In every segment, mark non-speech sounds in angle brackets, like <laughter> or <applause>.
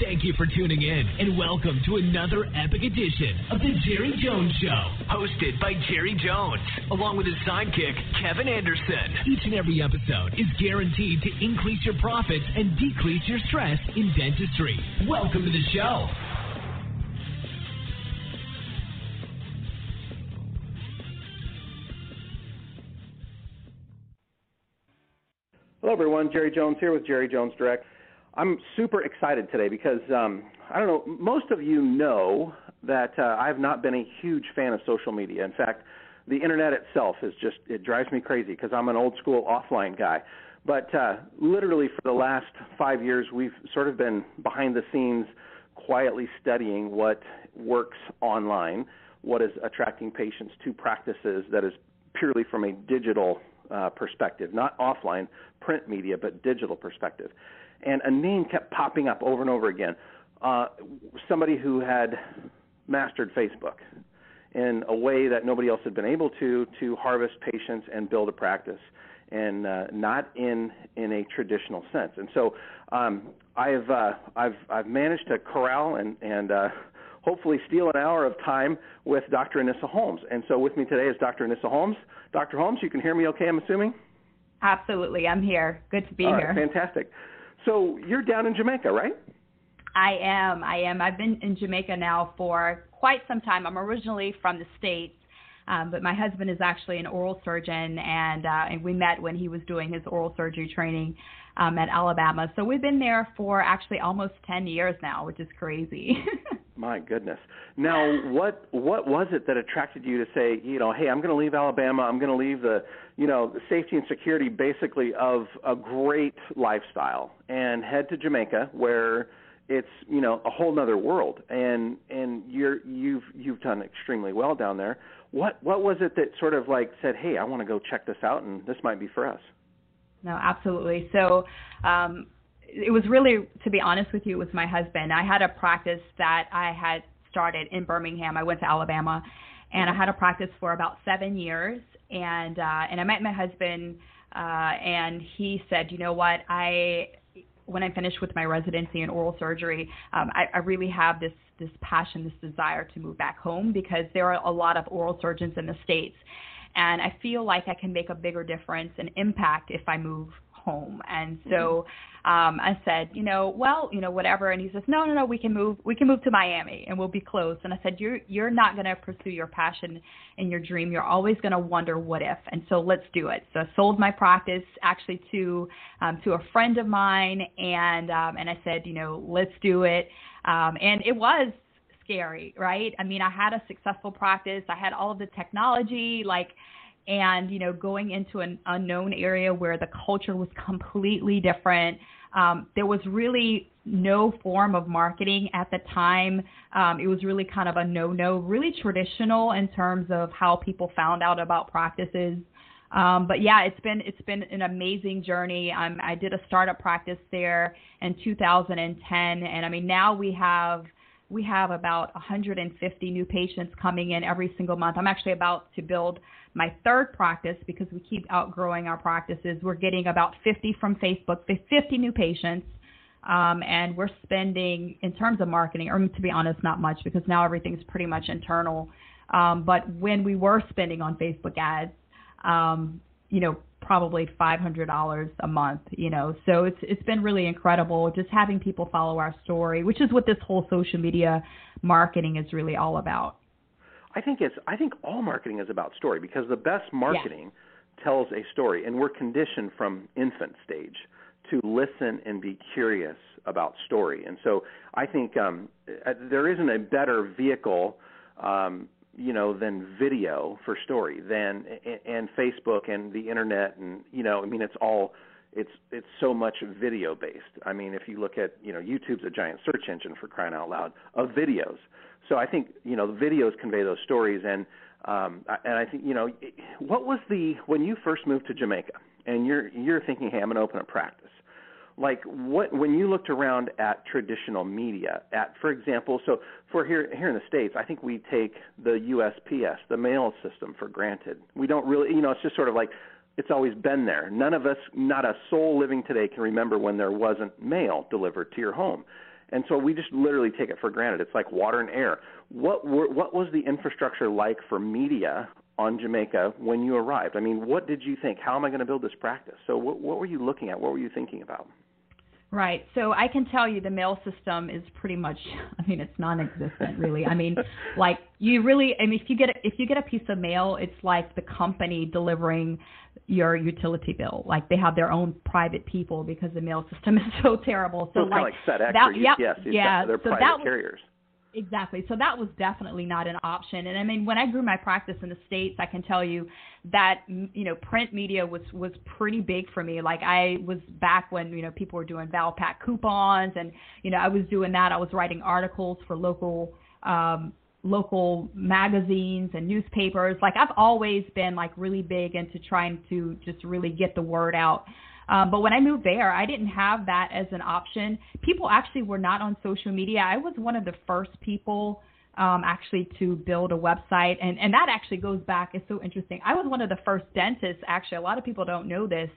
Thank you for tuning in and welcome to another epic edition of The Jerry Jones Show, hosted by Jerry Jones, along with his sidekick, Kevin Anderson. Each and every episode is guaranteed to increase your profits and decrease your stress in dentistry. Welcome to the show. Hello, everyone. Jerry Jones here with Jerry Jones Direct. I'm super excited today because um, I don't know. Most of you know that uh, I've not been a huge fan of social media. In fact, the internet itself is just it drives me crazy because I'm an old school offline guy. But uh, literally for the last five years, we've sort of been behind the scenes, quietly studying what works online, what is attracting patients to practices that is purely from a digital uh, perspective, not offline print media, but digital perspective and a name kept popping up over and over again. Uh, somebody who had mastered Facebook in a way that nobody else had been able to to harvest patients and build a practice, and uh, not in in a traditional sense. And so um, I've uh, I've I've managed to corral and and uh, hopefully steal an hour of time with Dr. Anissa Holmes. And so with me today is Dr. Anissa Holmes. Dr. Holmes, you can hear me okay? I'm assuming. Absolutely, I'm here. Good to be here. Fantastic. So you're down in Jamaica, right? I am. I am. I've been in Jamaica now for quite some time. I'm originally from the States, um, but my husband is actually an oral surgeon, and, uh, and we met when he was doing his oral surgery training um, at Alabama. So we've been there for actually almost 10 years now, which is crazy. <laughs> My goodness. Now, what what was it that attracted you to say, you know, hey, I'm going to leave Alabama. I'm going to leave the, you know, the safety and security basically of a great lifestyle and head to Jamaica where it's, you know, a whole other world. And and you're you've you've done extremely well down there. What what was it that sort of like said, hey, I want to go check this out and this might be for us? No, absolutely. So, um, it was really, to be honest with you, it was my husband. I had a practice that I had started in Birmingham. I went to Alabama, and I had a practice for about seven years. And uh, and I met my husband, uh, and he said, you know what, I when I finished with my residency in oral surgery, um, I, I really have this this passion, this desire to move back home because there are a lot of oral surgeons in the states, and I feel like I can make a bigger difference and impact if I move home. And so um, I said, you know, well, you know, whatever. And he says, no, no, no, we can move, we can move to Miami and we'll be close. And I said, you're you're not going to pursue your passion and your dream. You're always going to wonder what if. And so let's do it. So I sold my practice actually to um, to a friend of mine, and um, and I said, you know, let's do it. Um, and it was scary, right? I mean, I had a successful practice. I had all of the technology, like and you know going into an unknown area where the culture was completely different um, there was really no form of marketing at the time. Um, it was really kind of a no no really traditional in terms of how people found out about practices. Um, but yeah it's been it's been an amazing journey. Um, i did a startup practice there in 2010 and i mean now we have we have about 150 new patients coming in every single month. I'm actually about to build my third practice because we keep outgrowing our practices. We're getting about 50 from Facebook, 50 new patients. Um, and we're spending, in terms of marketing, or to be honest, not much because now everything's pretty much internal. Um, but when we were spending on Facebook ads, um, you know, probably $500 a month, you know. So it's it's been really incredible just having people follow our story, which is what this whole social media marketing is really all about. I think it's I think all marketing is about story because the best marketing yeah. tells a story and we're conditioned from infant stage to listen and be curious about story. And so I think um, uh, there isn't a better vehicle um, you know than video for story than and Facebook and the internet and you know I mean it's all it's it's so much video based. I mean if you look at you know YouTube's a giant search engine for crying out loud of videos. So I think you know the videos convey those stories and um and I think you know what was the when you first moved to Jamaica and you're you're thinking hey I'm going to open a practice like what when you looked around at traditional media at for example so for here here in the states i think we take the usps the mail system for granted. We don't really you know it's just sort of like it's always been there. None of us not a soul living today can remember when there wasn't mail delivered to your home and so we just literally take it for granted. It's like water and air. What were, what was the infrastructure like for media on Jamaica when you arrived? I mean, what did you think? How am I going to build this practice? So what, what were you looking at? What were you thinking about? Right. So I can tell you the mail system is pretty much <laughs> I mean it's non-existent really. I mean like you really I mean if you get a, if you get a piece of mail it's like the company delivering your utility bill. Like they have their own private people because the mail system <laughs> is so terrible. So, so like, like FedEx that, yep, UPS, yeah, so private that was, carriers. Exactly. So that was definitely not an option. And I mean, when I grew my practice in the states, I can tell you that you know print media was was pretty big for me. Like I was back when you know people were doing Valpak coupons, and you know I was doing that. I was writing articles for local um, local magazines and newspapers. Like I've always been like really big into trying to just really get the word out. Um, but when I moved there, I didn't have that as an option. People actually were not on social media. I was one of the first people um, actually to build a website, and and that actually goes back. It's so interesting. I was one of the first dentists. Actually, a lot of people don't know this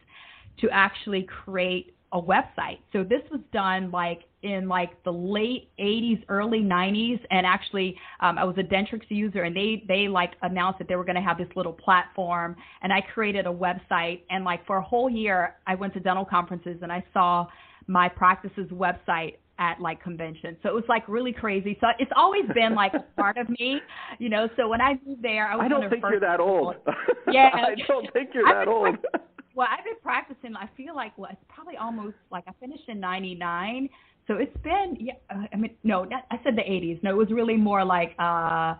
to actually create a website. So this was done like in like the late 80s, early 90s, and actually um, I was a Dentrix user, and they they like announced that they were going to have this little platform, and I created a website, and like for a whole year I went to dental conferences and I saw my practice's website at like conventions. So it was like really crazy. So it's always been like a <laughs> part of me, you know. So when I moved there, I was I don't think you're that old. <laughs> Yeah, <laughs> I don't think you're that old. Well, I've been practicing. I feel like well, it's probably almost like I finished in '99, so it's been. Yeah, uh, I mean, no, not, I said the '80s. No, it was really more like uh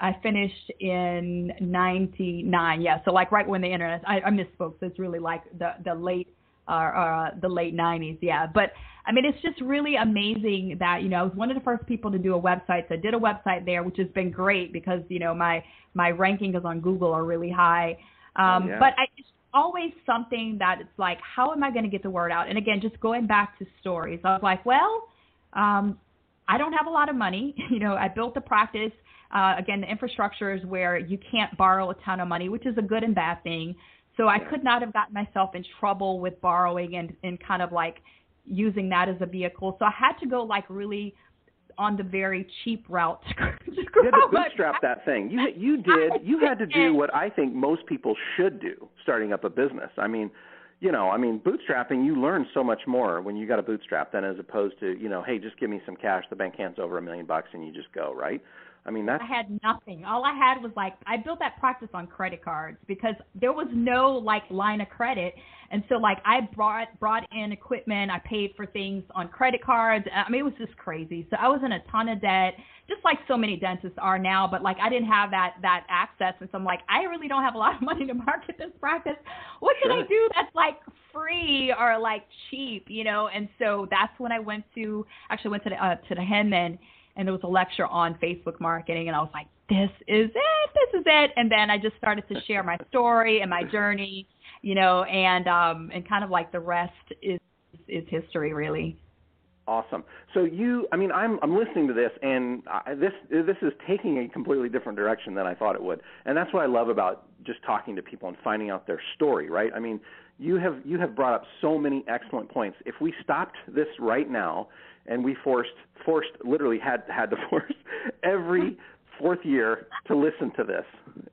I finished in '99. Yeah, so like right when the internet. I, I misspoke. So it's really like the the late uh, uh the late '90s. Yeah, but I mean, it's just really amazing that you know I was one of the first people to do a website. So I did a website there, which has been great because you know my my rankings on Google are really high. Um, oh, yeah. But I just always something that it's like, how am I going to get the word out? And again, just going back to stories, I was like, well, um, I don't have a lot of money. <laughs> You know, I built a practice. Uh, again, the infrastructure is where you can't borrow a ton of money, which is a good and bad thing. So I could not have gotten myself in trouble with borrowing and, and kind of like using that as a vehicle. So I had to go like really on the very cheap route to you had to bootstrap that thing. You you did. You had to do what I think most people should do starting up a business. I mean, you know, I mean, bootstrapping. You learn so much more when you got a bootstrap than as opposed to you know, hey, just give me some cash. The bank hands over a million bucks and you just go right. I mean, that's. I had nothing. All I had was like I built that practice on credit cards because there was no like line of credit, and so like I brought brought in equipment. I paid for things on credit cards. I mean, it was just crazy. So I was in a ton of debt, just like so many dentists are now. But like I didn't have that that access, and so I'm like, I really don't have a lot of <laughs> money to market this practice. What can Sure. I do that's like free or like cheap, you know? And so that's when I went to actually went to the uh, to the Hinman and there was a lecture on Facebook marketing, and I was like, this is it, this is it. And then I just started to share my story and my journey, you know, and um, and kind of like the rest is is history, really. Awesome. So you, I mean, I'm I'm listening to this, and I, this this is taking a completely different direction than I thought it would, and that's what I love about just talking to people and finding out their story, right? I mean, you have you have brought up so many excellent points. If we stopped this right now and we forced forced literally had had to <laughs> force every fourth year to listen to this,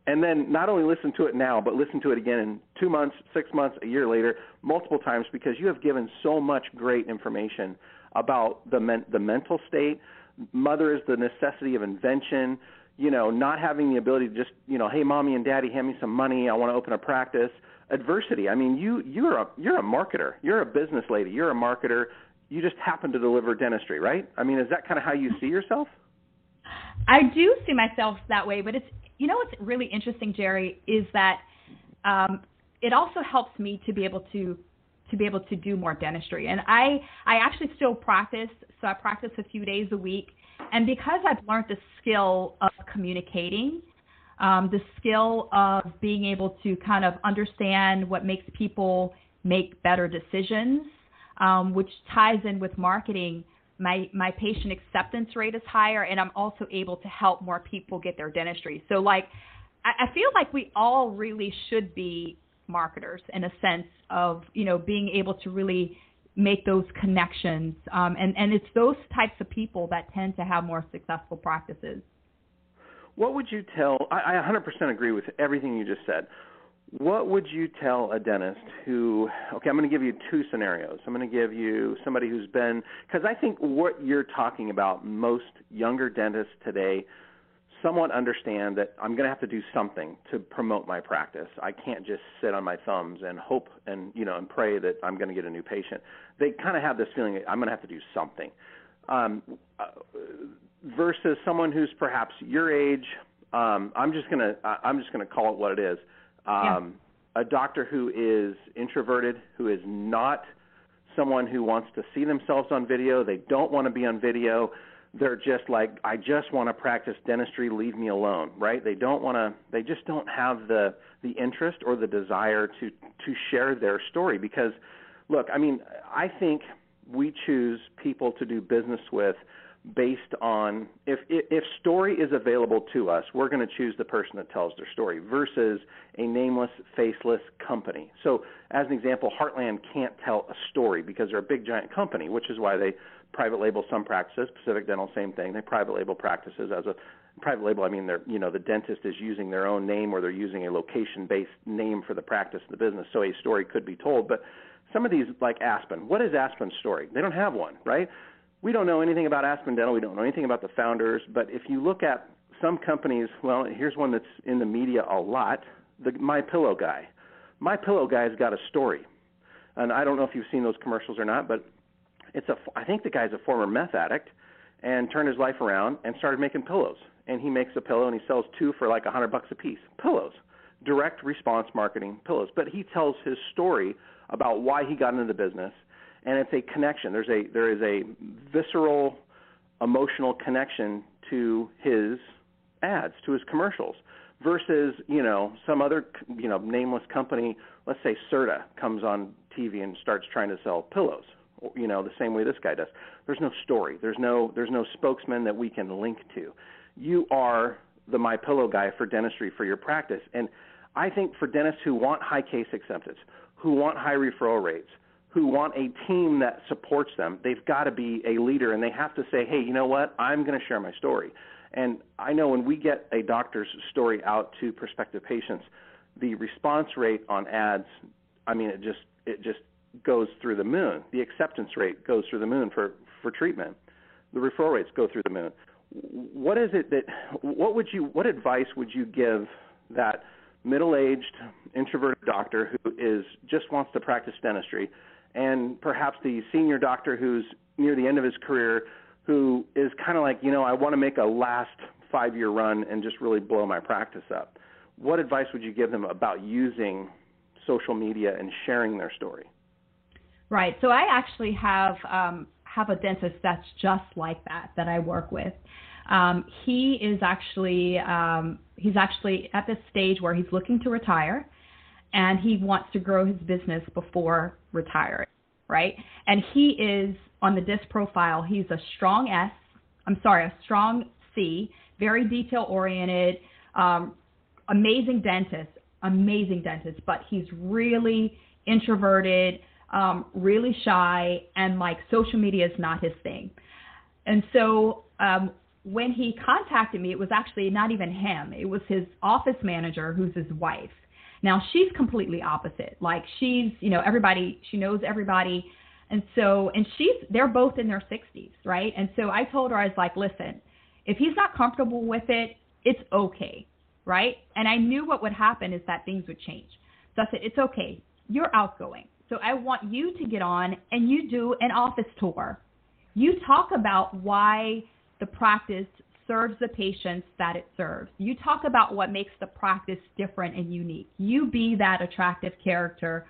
and then not only listen to it now, but listen to it again in two months, six months, a year later, multiple times, because you have given so much great information about the men- the mental state. Mother is the necessity of invention. You know, not having the ability to just, you know, hey, mommy and daddy, hand me some money. I want to open a practice. Adversity. I mean, you you're a you're a marketer. You're a business lady. You're a marketer. You just happen to deliver dentistry, right? I mean, is that kind of how you see yourself? I do see myself that way, but it's you know what's really interesting, Jerry, is that um, it also helps me to be able to to be able to do more dentistry. And I I actually still practice, so I practice a few days a week. And because I've learned the skill of communicating, um, the skill of being able to kind of understand what makes people make better decisions, um, which ties in with marketing. My my patient acceptance rate is higher, and I'm also able to help more people get their dentistry. So like, I, I feel like we all really should be marketers in a sense of you know being able to really make those connections. Um, and, and it's those types of people that tend to have more successful practices. What would you tell? I, I 100% agree with everything you just said. What would you tell a dentist who, okay, I'm going to give you two scenarios. I'm going to give you somebody who's been, because I think what you're talking about, most younger dentists today somewhat understand that I'm going to have to do something to promote my practice. I can't just sit on my thumbs and hope and you know and pray that I'm going to get a new patient. They kind of have this feeling I'm going to have to do something. Um, uh, versus someone who's perhaps your age. Um, I'm just gonna I'm just gonna call it what it is. Um, yeah. A doctor who is introverted, who is not someone who wants to see themselves on video. They don't want to be on video they're just like I just want to practice dentistry, leave me alone, right? They don't want to they just don't have the the interest or the desire to to share their story because look, I mean, I think we choose people to do business with based on if if story is available to us, we're going to choose the person that tells their story versus a nameless, faceless company. So, as an example, Heartland can't tell a story because they're a big giant company, which is why they private label some practices. Pacific Dental, same thing. They private label practices as a private label. I mean, they're you know the dentist is using their own name or they're using a location-based name for the practice of the business. So a story could be told. But some of these, like Aspen, what is Aspen's story? They don't have one, right? We don't know anything about Aspen Dental. We don't know anything about the founders. But if you look at some companies, well, here's one that's in the media a lot. The My Pillow guy. My Pillow guy's got a story, and I don't know if you've seen those commercials or not, but it's a I think the guy's a former meth addict and turned his life around and started making pillows. And he makes a pillow and he sells two for like a hundred bucks a piece. Pillows, direct response marketing pillows. But he tells his story about why he got into the business, and it's a connection. There's a there is a visceral, emotional connection to his ads, to his commercials, versus you know some other you know nameless company. Let's say Serta comes on TV and starts trying to sell pillows you know the same way this guy does there's no story there's no there's no spokesman that we can link to you are the my pillow guy for dentistry for your practice and i think for dentists who want high case acceptance who want high referral rates who want a team that supports them they've got to be a leader and they have to say hey you know what i'm going to share my story and i know when we get a doctor's story out to prospective patients the response rate on ads i mean it just it just goes through the moon. The acceptance rate goes through the moon for, for treatment. The referral rates go through the moon. What is it that what would you what advice would you give that middle-aged introverted doctor who is just wants to practice dentistry and perhaps the senior doctor who's near the end of his career who is kind of like, you know, I want to make a last 5-year run and just really blow my practice up. What advice would you give them about using social media and sharing their story? Right. So I actually have um, have a dentist that's just like that that I work with. Um, he is actually um, he's actually at this stage where he's looking to retire, and he wants to grow his business before retiring. Right. And he is on the disc profile. He's a strong S. I'm sorry, a strong C. Very detail oriented. Um, amazing dentist. Amazing dentist. But he's really introverted um, really shy, and like social media is not his thing. And so um, when he contacted me, it was actually not even him, it was his office manager, who's his wife. Now she's completely opposite. Like she's, you know, everybody, she knows everybody. And so, and she's, they're both in their 60s, right? And so I told her, I was like, listen, if he's not comfortable with it, it's okay, right? And I knew what would happen is that things would change. So I said, it's okay. You're outgoing. So I want you to get on and you do an office tour. You talk about why the practice serves the patients that it serves. You talk about what makes the practice different and unique. You be that attractive character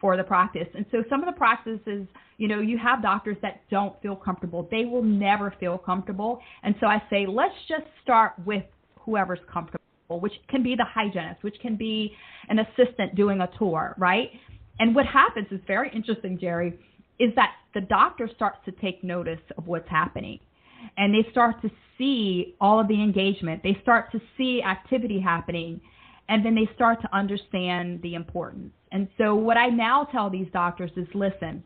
for the practice. And so some of the practices, you know, you have doctors that don't feel comfortable. They will never feel comfortable. And so I say, let's just start with whoever's comfortable, which can be the hygienist, which can be an assistant doing a tour, right? And what happens is very interesting, Jerry, is that the doctor starts to take notice of what's happening. And they start to see all of the engagement. They start to see activity happening. And then they start to understand the importance. And so, what I now tell these doctors is listen,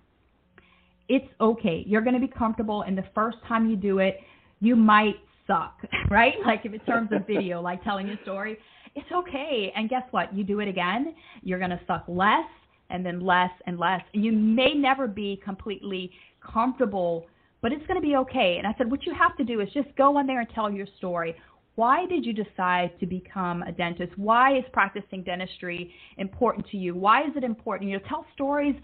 It's okay. You're going to be comfortable, and the first time you do it, you might suck, <laughs> right? Like if in terms of video, like telling a story, it's okay. And guess what? You do it again, you're going to suck less and then less and less. And you may never be completely comfortable, but it's going to be okay. And I said, what you have to do is just go in there and tell your story. Why did you decide to become a dentist? Why is practicing dentistry important to you? Why is it important? You know, tell stories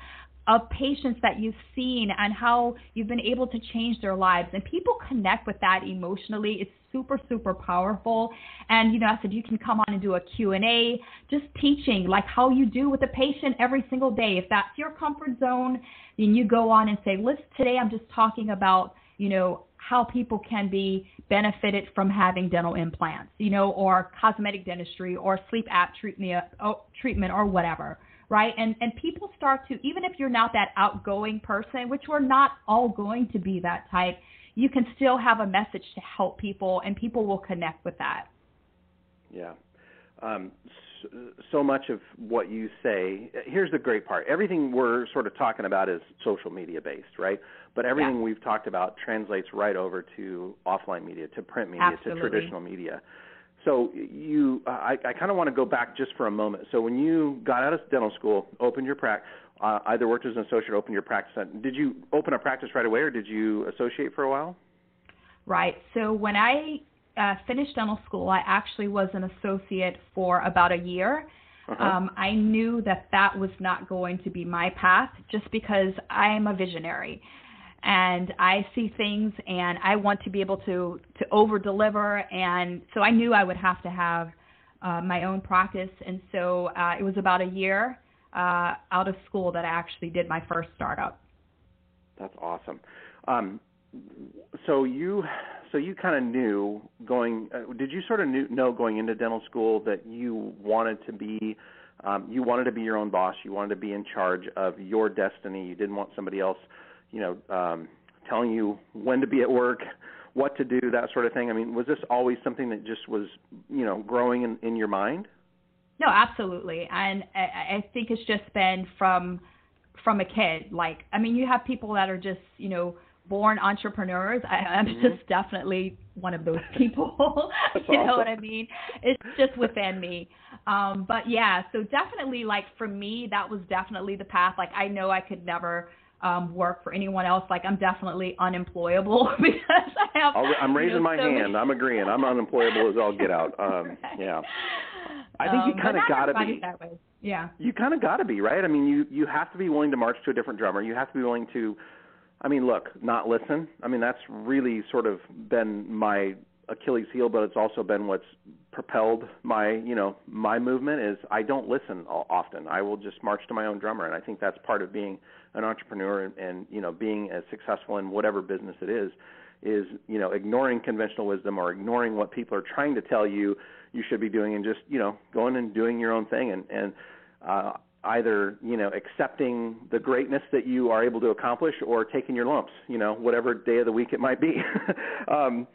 of patients that you've seen and how you've been able to change their lives. And people connect with that emotionally. It's super super powerful. And you know i said you can come on and do a q&a just teaching like how you do with a patient every single day. If that's your comfort zone then you go on and say listen today i'm just talking about you know how people can be benefited from having dental implants you know or cosmetic dentistry or sleep app treatment, oh, treatment or whatever right? And and people start to even if you're not that outgoing person, which we're not all going to be that type, you can still have a message to help people, and people will connect with that. Yeah. Um, so, so much of what you say, here's the great part. Everything we're sort of talking about is social media based, right? But everything yeah. we've talked about translates right over to offline media, to print media, Absolutely. to traditional media. So you, I, I kind of want to go back just for a moment. So when you got out of dental school, opened your practice, uh, either worked as an associate, or opened your practice. Did you open a practice right away, or did you associate for a while? Right. So when I uh, finished dental school, I actually was an associate for about a year. Uh-huh. Um, I knew that that was not going to be my path, just because I am a visionary and I see things and I want to be able to to over deliver and so I knew I would have to have uh, my own practice and so uh, it was about a year uh, out of school that I actually did my first startup. That's awesome. Um, so you so you kind of knew going uh, did you sort of knew, know going into dental school that you wanted to be um, you wanted to be your own boss you wanted to be in charge of your destiny you didn't want somebody else you know, um, telling you when to be at work, what to do, that sort of thing? I mean, was this always something that just was, you know, growing in, in your mind? No, absolutely, and I, I think it's just been from from a kid. Like, I mean, you have people that are just, you know, born entrepreneurs. I, I'm mm-hmm. just definitely one of those people. <laughs> you awesome. know what I mean? It's just within me. Um, but yeah, so definitely, like for me, that was definitely the path. Like, I know I could never um, work for anyone else. Like I'm definitely unemployable <laughs> because I have. i am raising you know, my so hand. I'm agreeing. I'm unemployable as all get out. Um, <laughs> right. Yeah. I think um, you kind of got to be. That way. Yeah. You kind of got to be right. I mean, you you have to be willing to march to a different drummer. You have to be willing to. I mean, look, not listen. I mean, that's really sort of been my Achilles heel, but it's also been what's propelled my, you know, my movement is I don't listen often. I will just march to my own drummer, and I think that's part of being an entrepreneur and, and you know being as successful in whatever business it is is you know ignoring conventional wisdom or ignoring what people are trying to tell you you should be doing and just you know going and doing your own thing and and uh either you know accepting the greatness that you are able to accomplish or taking your lumps you know whatever day of the week it might be <laughs> um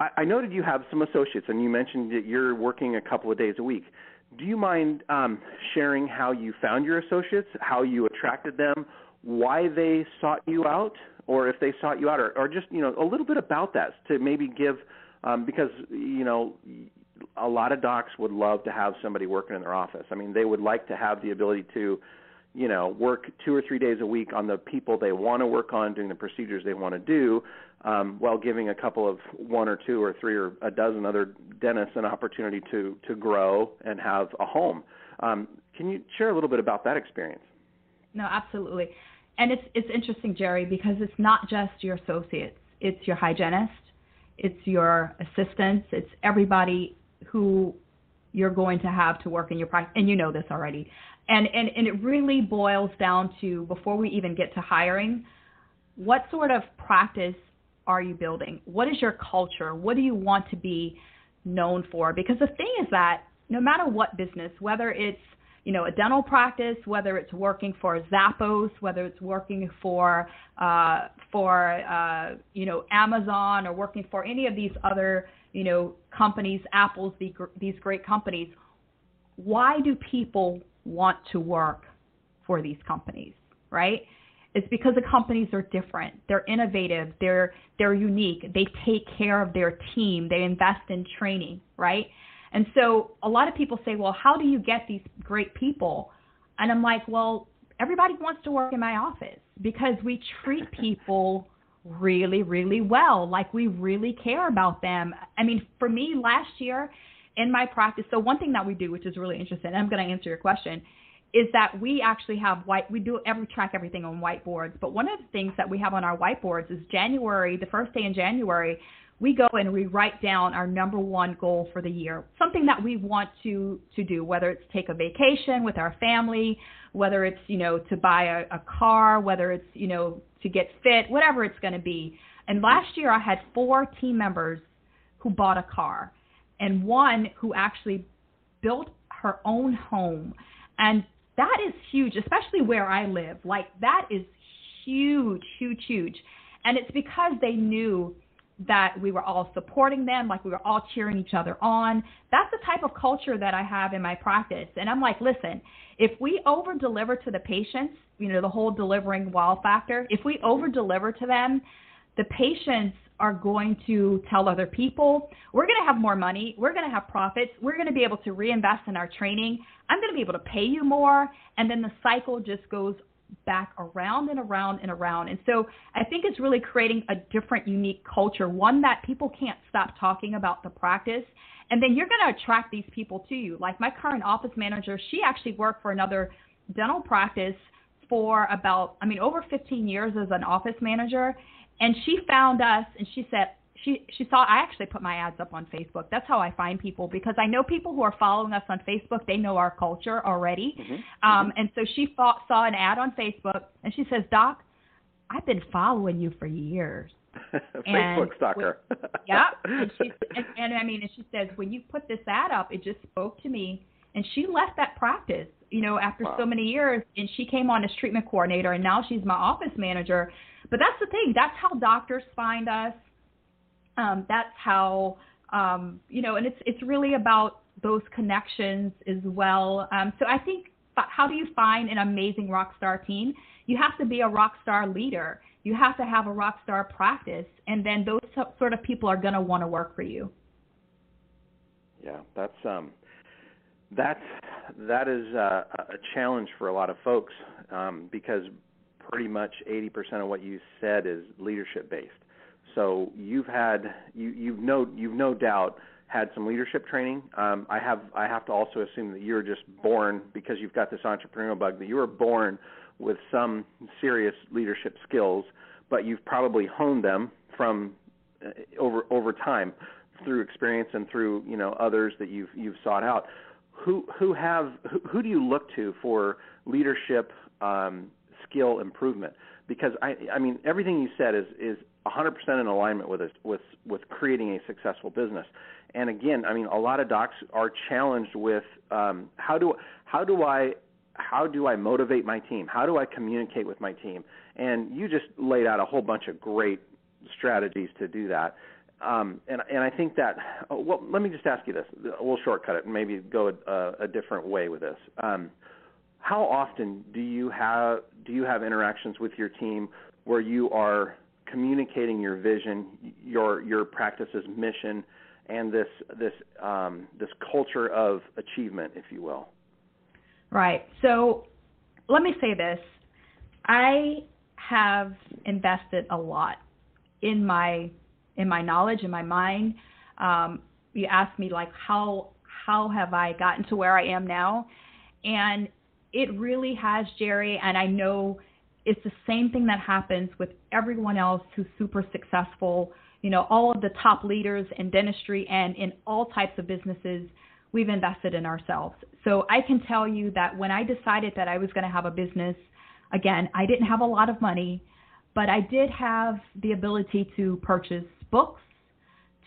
I, I noted you have some associates and you mentioned that you're working a couple of days a week do you mind um, sharing how you found your associates how you attracted them why they sought you out, or if they sought you out, or, or just you know a little bit about that to maybe give um, because you know a lot of docs would love to have somebody working in their office. I mean, they would like to have the ability to you know work two or three days a week on the people they want to work on, doing the procedures they want to do, um, while giving a couple of one or two or three or a dozen other dentists an opportunity to to grow and have a home. Um, can you share a little bit about that experience? No, absolutely and it's it's interesting, Jerry, because it's not just your associates. It's your hygienist, it's your assistants, it's everybody who you're going to have to work in your practice, and you know this already. And and and it really boils down to before we even get to hiring, what sort of practice are you building? What is your culture? What do you want to be known for? Because the thing is that no matter what business, whether it's you know, a dental practice, whether it's working for Zappos, whether it's working for uh, for uh, you know Amazon or working for any of these other you know companies, Apple's the, these great companies. Why do people want to work for these companies, right? Is because the companies are different. They're innovative. They're they're unique. They take care of their team. They invest in training, right? And so a lot of people say, well, how do you get these great people? And I'm like, well, everybody wants to work in my office because we treat people really, really well. Like we really care about them. I mean, for me last year in my practice, so one thing that we do, which is really interesting, I'm going to answer your question, is that we actually have white we do every track everything on whiteboards. But one of the things that we have on our whiteboards is january the first day in january we go and we write down our number one goal for the year. Something that we want to to do whether it's take a vacation with our family whether it's you know to buy a, a car whether it's you know to get fit whatever it's going to be. And last year i had four team members who bought a car and one who actually built her own home. And that is huge, especially where I live. Like that is huge, huge, huge. And it's because they knew that we were all supporting them, like we were all cheering each other on. That's the type of culture that I have in my practice. And I'm like, listen, if we over deliver to the patients, you know, the whole delivering wow factor, if we over deliver to them, the patients are going to tell other people. We're going to have more money. We're going to have profits. We're going to be able to reinvest in our training. I'm going to be able to pay you more. And then the cycle just goes back around and around and around. And so I think it's really creating a different, unique culture, one that people can't stop talking about the practice. And then you're going to attract these people to you. Like my current office manager, she actually worked for another dental practice for about, I mean, over 15 years as an office manager. And she found us and she said, she she saw I actually put my ads up on Facebook. That's how I find people because I know people who are following us on Facebook. They know our culture already, mm-hmm. Um, mm-hmm. and so she thought, saw an ad on Facebook and she says, "Doc, I've been following you for years." <laughs> Facebook and stalker. When, yeah, and, she, and, and I mean, and she says when you put this ad up, it just spoke to me, and she left that practice, you know, after wow. so many years, and she came on as treatment coordinator, and now she's my office manager but that's the thing. That's how doctors find us. Um, that's how um, you know, and it's it's really about those connections as well. Um, so I think, how do you find an amazing rock star team? You have to be a rock star leader. You have to have a rock star practice, and then those sort of people are going to want to work for you. Yeah, that's um, that's that is uh, a challenge for a lot of folks um, because pretty much 80% of what you said is leadership based. So you've had you you've no you've no doubt had some leadership training. Um, I have I have to also assume that you're just born because you've got this entrepreneurial bug that you were born with some serious leadership skills, but you've probably honed them from uh, over over time through experience and through you know others that you've you've sought out. Who who have who, who do you look to for leadership um, skill improvement because I I mean everything you said is is 100% in alignment with us with with creating a successful business. And again, I mean a lot of docs are challenged with um, how do how do I how do I motivate my team? How do I communicate with my team? And you just laid out a whole bunch of great strategies to do that. Um, and and I think that well, let me just ask you this. We'll shortcut it and maybe go a, a different way with this. Um, how often do you have do you have interactions with your team where you are communicating your vision, your your practice's mission, and this this um, this culture of achievement, if you will? Right. So let me say this: I have invested a lot in my in my knowledge, in my mind. Um, you asked me like how how have I gotten to where I am now, and it really has, Jerry, and I know it's the same thing that happens with everyone else who's super successful. You know, all of the top leaders in dentistry and in all types of businesses, we've invested in ourselves. So I can tell you that when I decided that I was going to have a business, again, I didn't have a lot of money, but I did have the ability to purchase books,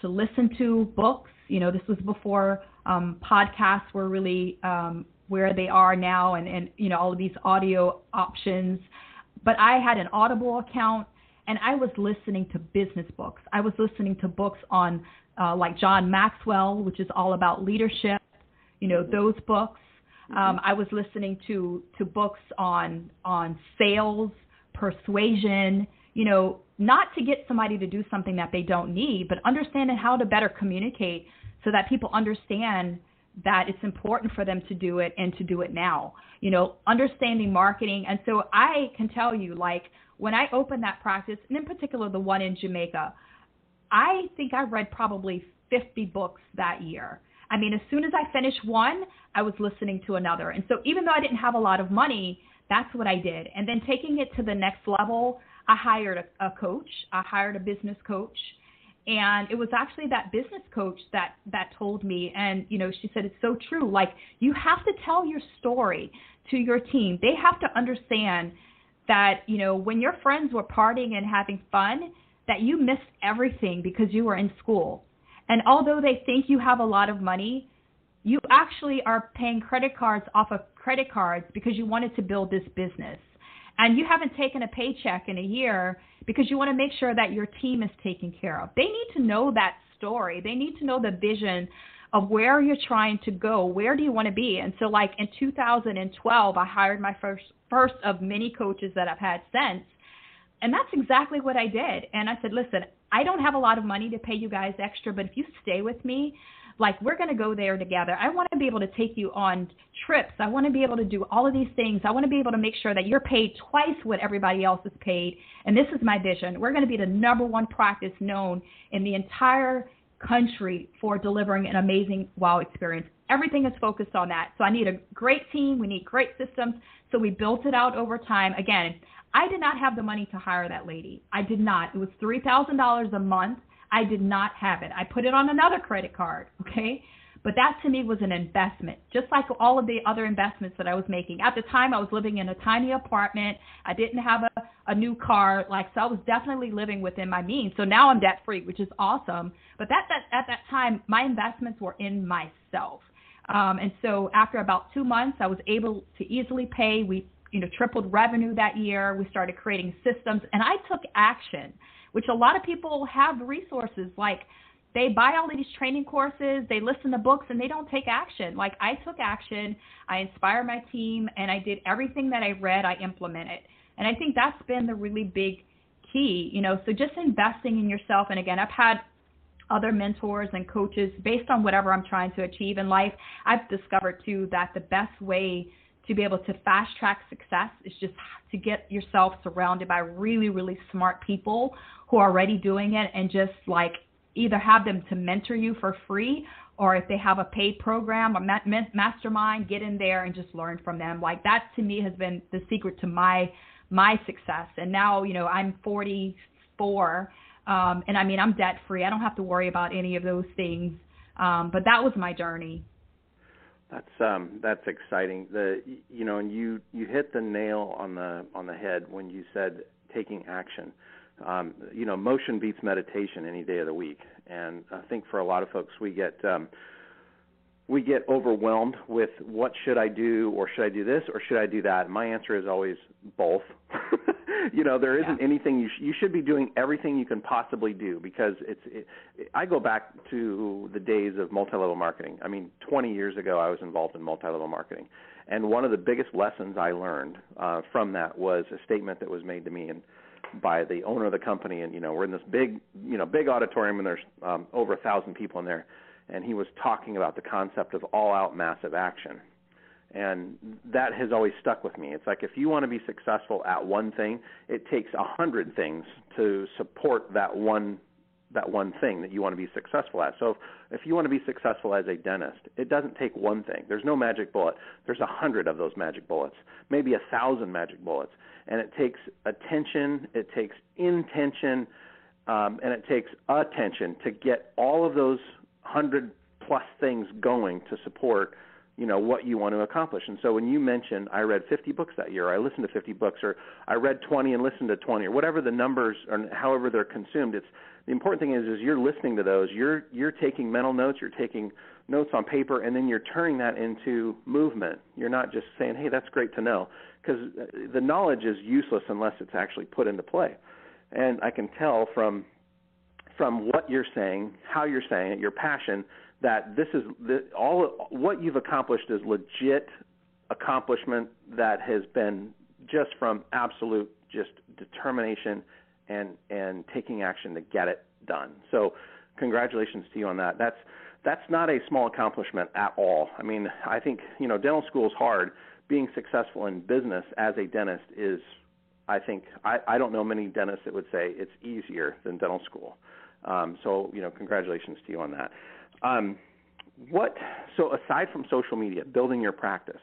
to listen to books. You know, this was before um, podcasts were really um, where they are now and, and you know all of these audio options. But i had an audible account and i was listening to business books. I was listening to books on uh, like john maxwell which is all about leadership you know those books. Mm-hmm. um, i was listening to to books on on sales persuasion, you know, not to get somebody to do something that they don't need, but understanding how to better communicate so that people understand that it's important for them to do it and to do it now. You know, understanding marketing. And so I can tell you, like, when I opened that practice, and in particular the one in Jamaica, I think I read probably 50 books that year. I mean, as soon as I finished one, I was listening to another. And so even though I didn't have a lot of money, that's what I did. And then taking it to the next level, I hired a, a coach. I hired a business coach. And it was actually that business coach that that told me and you know she said it's so true. Like you have to tell your story to your team. They have to understand that you know when your friends were partying and having fun that you missed everything because you were in school. And although they think you have a lot of money you actually are paying credit cards off of credit cards because you wanted to build this business and you haven't taken a paycheck in a year because you want to make sure that your team is taken care of. They need to know that story. They need to know the vision of where you're trying to go. Where do you want to be? And so like in 2012, I hired my first first of many coaches that I've had since. And that's exactly what I did. And I said, "Listen, I don't have a lot of money to pay you guys extra, but if you stay with me, like we're going to go there together. I want to be able to take you on trips. I want to be able to do all of these things. I want to be able to make sure that you're paid twice what everybody else is paid. And this is my vision. We're going to be the number one practice known in the entire country for delivering an amazing wow experience. Everything is focused on that. So I need a great team. We need great systems. So we built it out over time. Again, I did not have the money to hire that lady. I did not. It was $3,000 a month I did not have it. I put it on another credit card, okay? But that to me was an investment, just like all of the other investments that I was making. At the time, I was living in a tiny apartment. I didn't have a, a new car, like so. I was definitely living within my means. So now I'm debt free, which is awesome. But that, that at that time, my investments were in myself. Um, and so after about two months, I was able to easily pay. We you know tripled revenue that year. We started creating systems, and I took action which a lot of people have resources like they buy all these training courses, they listen to books, and they don't take action. Like I took action, I inspire my team, and I did everything that I read, I implemented. And I think that's been the really big key, you know. So just investing in yourself. And again, I've had other mentors and coaches based on whatever I'm trying to achieve in life. I've discovered too that the best way to be able to fast track success is just to get yourself surrounded by really, really smart people who are already doing it and just like either have them to mentor you for free or if they have a paid program or mastermind, get in there and just learn from them. Like that to me has been the secret to my my success. And now, you know, I'm 44 um, and I mean, I'm debt free. I don't have to worry about any of those things. Um, but that was my journey. That's um that's exciting. The you know, and you you hit the nail on the on the head when you said taking action. Um, you know, motion beats meditation any day of the week, and I think for a lot of folks, we get um, we get overwhelmed with what should I do, or should I do this, or should I do that? My answer is always both. <laughs> you know, there isn't yeah. anything you sh- you should be doing everything you can possibly do because it's. It, I go back to the days of multi-level marketing. I mean, 20 years ago, I was involved in multi-level marketing, and one of the biggest lessons I learned uh, from that was a statement that was made to me and by the owner of the company. And you know, we're in this big, you know, big auditorium, and there's um, over a thousand people in there and he was talking about the concept of all out massive action. And that has always stuck with me. It's like if you want to be successful at one thing, it takes a hundred things to support that one that one thing that you want to be successful at. So if you want to be successful as a dentist, it doesn't take one thing. There's no magic bullet. There's a hundred of those magic bullets, maybe a thousand magic bullets, and it takes attention, it takes intention, um, and it takes attention to get all of those hundred plus things going to support you know what you want to accomplish. And so when you mention i read 50 books that year i listened to 50 books or i read 20 and listened to 20 or whatever the numbers or however they're consumed it's the important thing is is you're listening to those. You're you're taking mental notes you're taking notes on paper and then you're turning that into movement. You're not just saying hey that's great to know because uh, the knowledge is useless unless it's actually put into play. And i can tell from from what you're saying, how you're saying it, your passion, that this is the, all what you've accomplished is legit accomplishment that has been just from absolute just determination and and taking action to get it done. So, congratulations to you on that. That's that's not a small accomplishment at all. I mean, I think you know dental school is hard. Being successful in business as a dentist is, I think, I, I don't know many dentists that would say it's easier than dental school. Um, so you know, congratulations to you on that. Um, what so aside from social media, building your practice,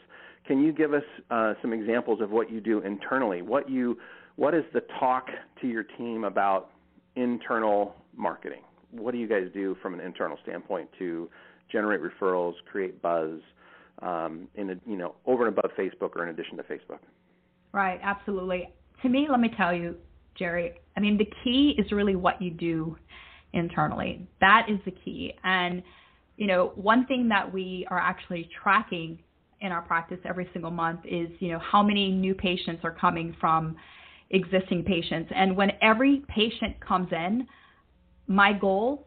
can you give us uh, some examples of what you do internally? What you what is the talk to your team about internal marketing? What do you guys do from an internal standpoint to generate referrals, create buzz, um, in a, you know over and above Facebook or in addition to Facebook? Right, absolutely. To me, let me tell you, Jerry. I mean, the key is really what you do internally. That is the key. And you know, one thing that we are actually tracking in our practice every single month is, you know, how many new patients are coming from existing patients. And when every patient comes in, my goal,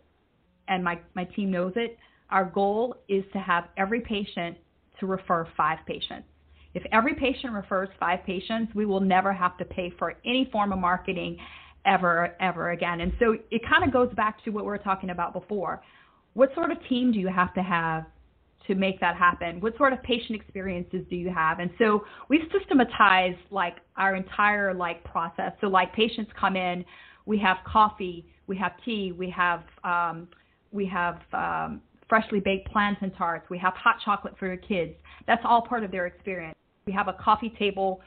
and my, my team knows it, our goal is to have every patient to refer five patients. If every patient refers five patients, we will never have to pay for any form of marketing ever, ever again. And so it kind of goes back to what we were talking about before. What sort of team do you have to have to make that happen? What sort of patient experiences do you have? And so we've systematized like our entire like process. So like patients come in, we have coffee, we have tea, we have um, we have um, freshly baked plantain tarts, we have hot chocolate for your kids. That's all part of their experience. We have a coffee table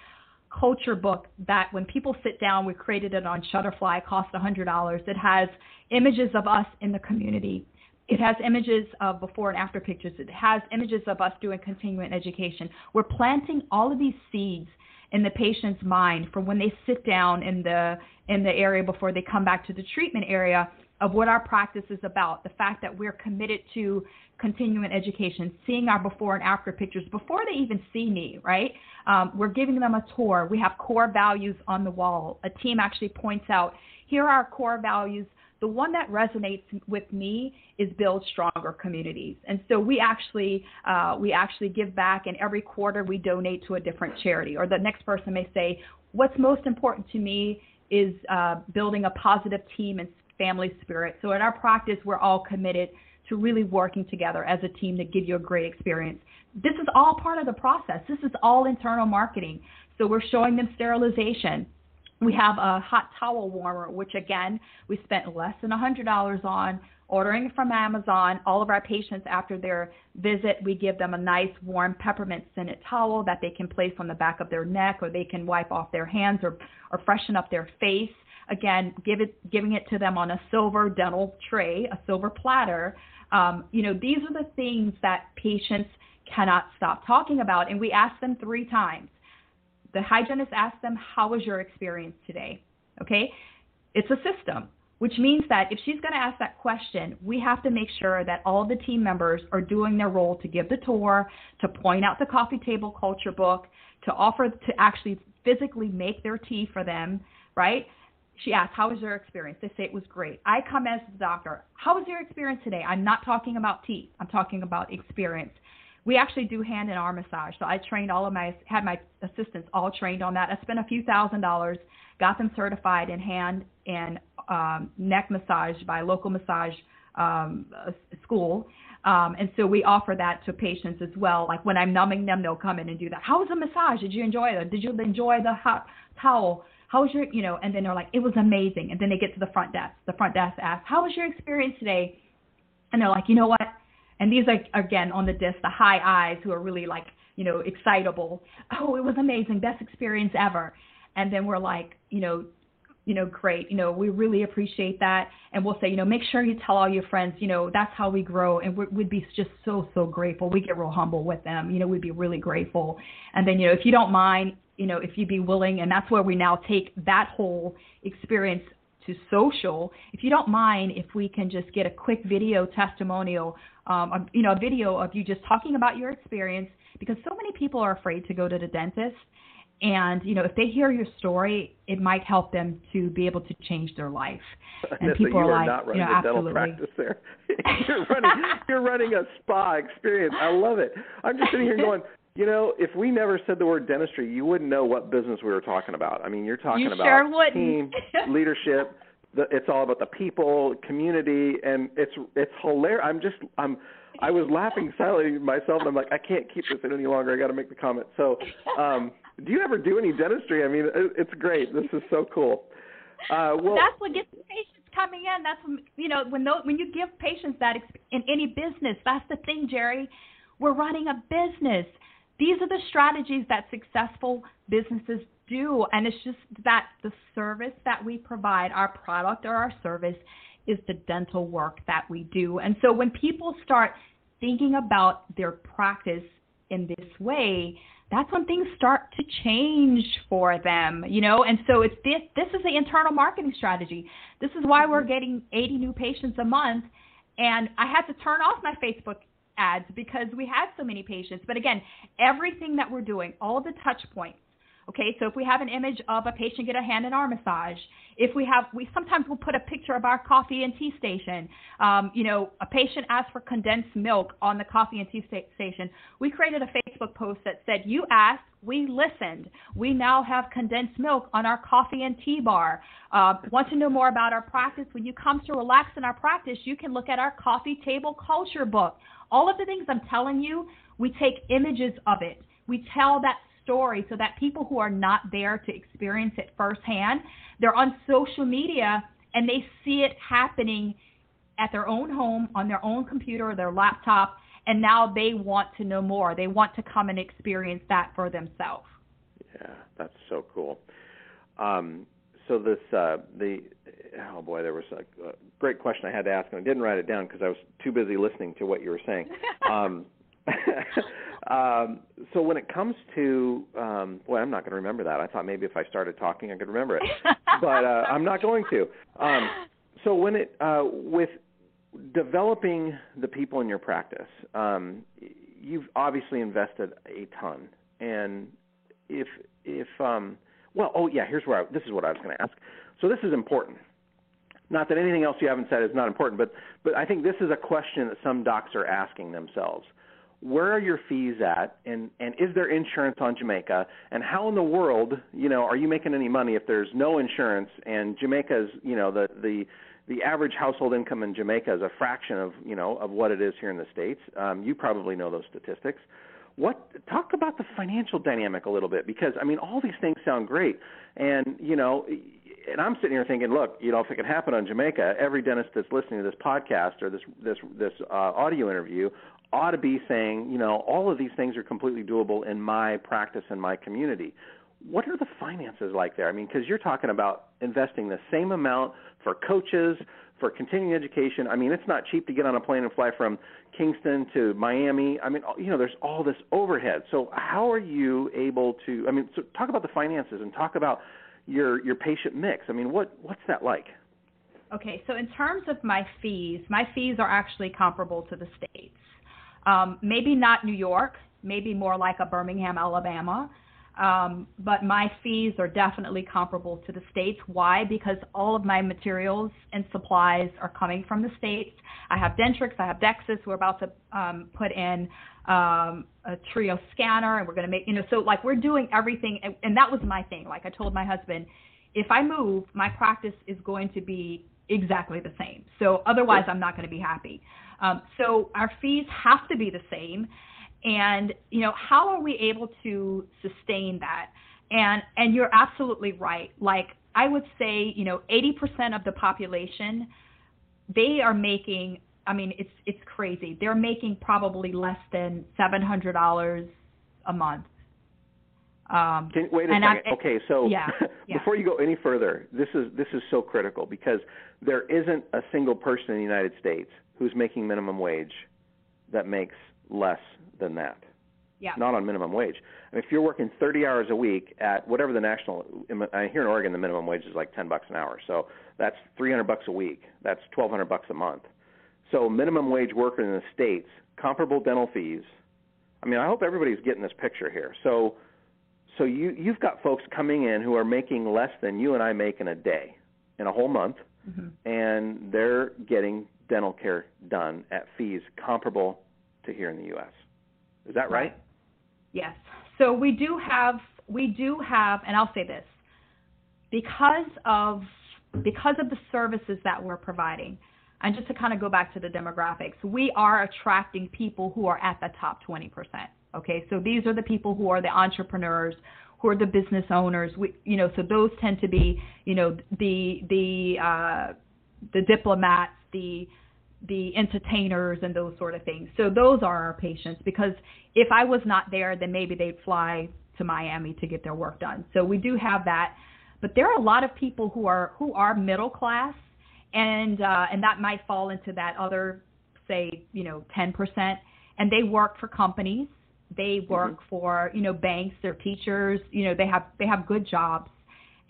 culture book that when people sit down, we created it on Shutterfly, it costs $100. It has images of us in the community it has images of before and after pictures. It has images of us doing continuing education. We're planting all of these seeds in the patient's mind for when they sit down in the in the area before they come back to the treatment area of what our practice is about. The fact that we're committed to continuing education, seeing our before and after pictures before they even see me, right? Um, we're giving them a tour. We have core values on the wall. A team actually points out here are our core values the one that resonates with me is build stronger communities. And so we actually uh, we actually give back, and every quarter we donate to a different charity. Or the next person may say, "What's most important to me is uh, building a positive team and family spirit." So in our practice, we're all committed to really working together as a team to give you a great experience. This is all part of the process. This is all internal marketing. So we're showing them sterilization we have a hot towel warmer, which again, we spent less than $100 on ordering from Amazon. All of our patients, after their visit, we give them a nice warm peppermint scented towel that they can place on the back of their neck or they can wipe off their hands or, or freshen up their face. Again, give it, giving it to them on a silver dental tray, a silver platter. Um, you know, these are the things that patients cannot stop talking about. And we ask them three times the hygienist asks them, How was your experience today? Okay? It's a system, which means that if she's going to ask that question, we have to make sure that all the team members are doing their role to give the tour, to point out the coffee table culture book, to offer to actually physically make their tea for them, right? She asks, How was your experience? They say it was great. I come as the doctor. How was your experience today? I'm not talking about teeth, I'm talking about experience we actually do hand and arm massage. So I trained all of my had my assistants all trained on that. I spent a few thousand dollars, got them certified in hand and um, neck massage by local massage um, school. Um, and so we offer that to patients as well. Like when I'm numbing them, they'll come in and do that. How was the massage? Did you enjoy it? Did you enjoy the hot towel? How was your, you know, and then they're like, it was amazing. And then they get to the front desk. The front desk asks, how was your experience today? And they're like, you know what? And these are again on the disc, the high I's who are really like, you know, excitable. Oh, it was amazing, best experience ever. And then we're like, you know, you know, great. You know, we really appreciate that. And we'll say, you know, make sure you tell all your friends, you know, that's how we grow. And we'd be just so, so grateful. We get real humble with them. You know, we'd be really grateful. And then, you know, if you don't mind, you know, if you'd be willing, and that's where we now take that whole experience to social. If you don't mind, if we can just get a quick video testimonial um, you know, a video of you just talking about your experience because so many people are afraid to go to the dentist. And you know, if they hear your story, it might help them to be able to change their life. <laughs> And people are, are like, you know, a dental absolutely. practice there. <laughs> you're <laughs> running, you're running a spa experience. I love it. I'm just sitting here going, You know, if we never said the word dentistry, you wouldn't know what business we were talking about. I mean, you're talking you about sure team leadership. The, it's all about the people, community, and it's it's hilarious. I'm just I'm I was laughing silently myself, and I'm like, I can't keep this in any longer. I got to make the comment. So, um, do you ever do any dentistry? I mean, it's great. This is so cool. Uh, well, that's what gets patients coming in. That's when, you know when those, when you give patients that in any business. That's the thing, Jerry. We're running a business. These are the strategies that successful businesses do. And it's just that the service that we provide, our product or our service, is the dental work that we do. And so when people start thinking about their practice in this way, that's when things start to change for them, you know. And so it's this this is the internal marketing strategy. This is why we're mm-hmm. getting 80 new patients a month. And I had to turn off my Facebook ads because we had so many patients. But again, everything that we're doing, all the touch points. Okay, so if we have an image of a patient get a hand and arm massage, if we have, we sometimes we'll put a picture of our coffee and tea station. Um, you know, a patient asked for condensed milk on the coffee and tea sta- station. We created a Facebook post that said, "You asked, we listened. We now have condensed milk on our coffee and tea bar. Uh, want to know more about our practice? When you come to relax in our practice, you can look at our coffee table culture book. All of the things I'm telling you, we take images of it. We tell that story so that people who are not there to experience it firsthand, they're on social media and they see it happening at their own home, on their own computer or their laptop, and now they want to know more. They want to come and experience that for themselves. Yeah, that's so cool. Um, so this uh, the oh boy, there was a, a great question I had to ask, and I didn't write it down because I was too busy listening to what you were saying. <laughs> um, <laughs> um, so when it comes to, um, boy, I'm not going to remember that. I thought maybe if I started talking, I could remember it, <laughs> but uh, I'm not going to. Um, so when it uh, with developing the people in your practice, um, you've obviously invested a ton, and if if um, well, oh yeah, here's where I, this is what I was going to ask. So this is important. Not that anything else you haven't said is not important, but but I think this is a question that some docs are asking themselves. Where are your fees at, and and is there insurance on Jamaica? And how in the world, you know, are you making any money if there's no insurance? And Jamaica's, you know, the the the average household income in Jamaica is a fraction of you know of what it is here in the states. Um, you probably know those statistics. What talk about the financial dynamic a little bit because I mean all these things sound great, and you know and I'm sitting here thinking, look, you know, if it could happen on Jamaica, every dentist that's listening to this podcast or this this this uh, audio interview ought to be saying, you know, all of these things are completely doable in my practice and my community. What are the finances like there? I mean, because you're talking about investing the same amount for coaches, for continuing education. I mean, it's not cheap to get on a plane and fly from Kingston to Miami. I mean, you know, there's all this overhead. So how are you able to? I mean, so talk about the finances and talk about your your patient mix. I mean, what what's that like? Okay, so in terms of my fees, my fees are actually comparable to the states. Um, maybe not New York, maybe more like a Birmingham, Alabama. Um, but my fees are definitely comparable to the states. Why? Because all of my materials and supplies are coming from the states. I have Dentrix, I have Dexis. We're about to um, put in um, a Trio scanner, and we're going to make you know. So like we're doing everything, and, and that was my thing. Like I told my husband, if I move, my practice is going to be exactly the same. So otherwise, I'm not going to be happy. Um, so our fees have to be the same. And you know how are we able to sustain that? And and you're absolutely right. Like i would say you know 80% of the population they are making i mean it's it's crazy. They're making probably less than $700 a month um, Can, wait a second. I, okay, so yeah, <laughs> yeah. before you go any further, this is this is so critical because there isn't a single person in the United States who's making minimum wage that makes less than that. Yeah. Not on minimum wage. I mean, if you're working 30 hours a week at whatever the national I here in Oregon the minimum wage is like 10 bucks an hour. So that's 300 bucks a week. That's 1200 bucks a month. So minimum wage worker in the states, comparable dental fees. I mean, I hope everybody's getting this picture here. So so you you've got folks coming in who are making less than you and I make in a day in a whole month mm-hmm. and they're getting dental care done at fees comparable to here in the US. Is that right? Yes. So we do have we do have, and I'll say this, because of because of the services that we're providing, and just to kind of go back to the demographics, we are attracting people who are at the top 20%. Okay, so these are the people who are the entrepreneurs, who are the business owners. We, you know, so those tend to be, you know, the the uh, the diplomats, the the entertainers, and those sort of things. So those are our patients because if I was not there, then maybe they'd fly to Miami to get their work done. So we do have that, but there are a lot of people who are who are middle class, and uh, and that might fall into that other, say, you know, 10%, and they work for companies they mm-hmm. work mm-hmm. for, you know, banks, they're teachers, you know, they have they have good jobs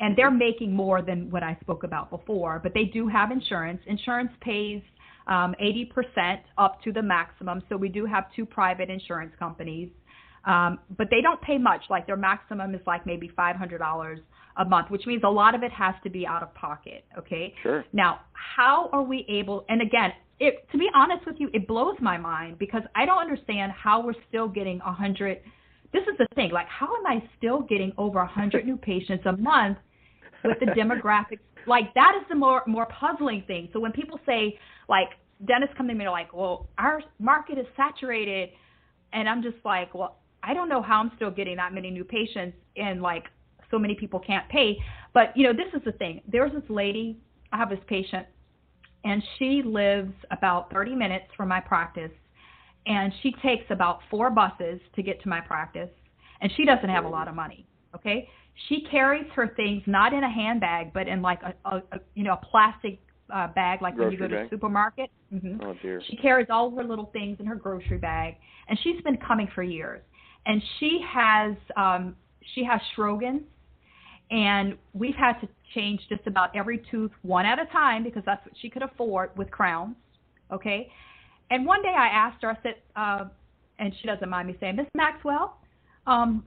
and they're making more than what I spoke about before, but they do have insurance. Insurance pays um, 80% up to the maximum. So we do have two private insurance companies, um, but they don't pay much. Like their maximum is like maybe $500 a month, which means a lot of it has to be out of pocket. Okay. Sure. Now, how are we able? And again, it to be honest with you, it blows my mind because I don't understand how we're still getting a hundred. This is the thing, like how am I still getting over a hundred new patients a month with the <laughs> demographics? Like that is the more more puzzling thing. So when people say like dentists come to me, they're like, well, our market is saturated, and I'm just like, well, I don't know how I'm still getting that many new patients and like so many people can't pay. But you know, this is the thing. There's this lady. I have this patient and she lives about 30 minutes from my practice and she takes about four buses to get to my practice and she doesn't have a lot of money okay? She carries her things not in a handbag but in like a, a, a you know a plastic uh, bag like grocery when you go to the supermarket. Mm-hmm. oh dear. She carries all her little things in her grocery bag and she's been coming for years. And she has um she has Sjogren's and we've had to change just about every tooth one at a time because that's what she could afford with crowns. Okay. And one day I asked her, I said, uh, and she doesn't mind me saying, Miss Maxwell, um,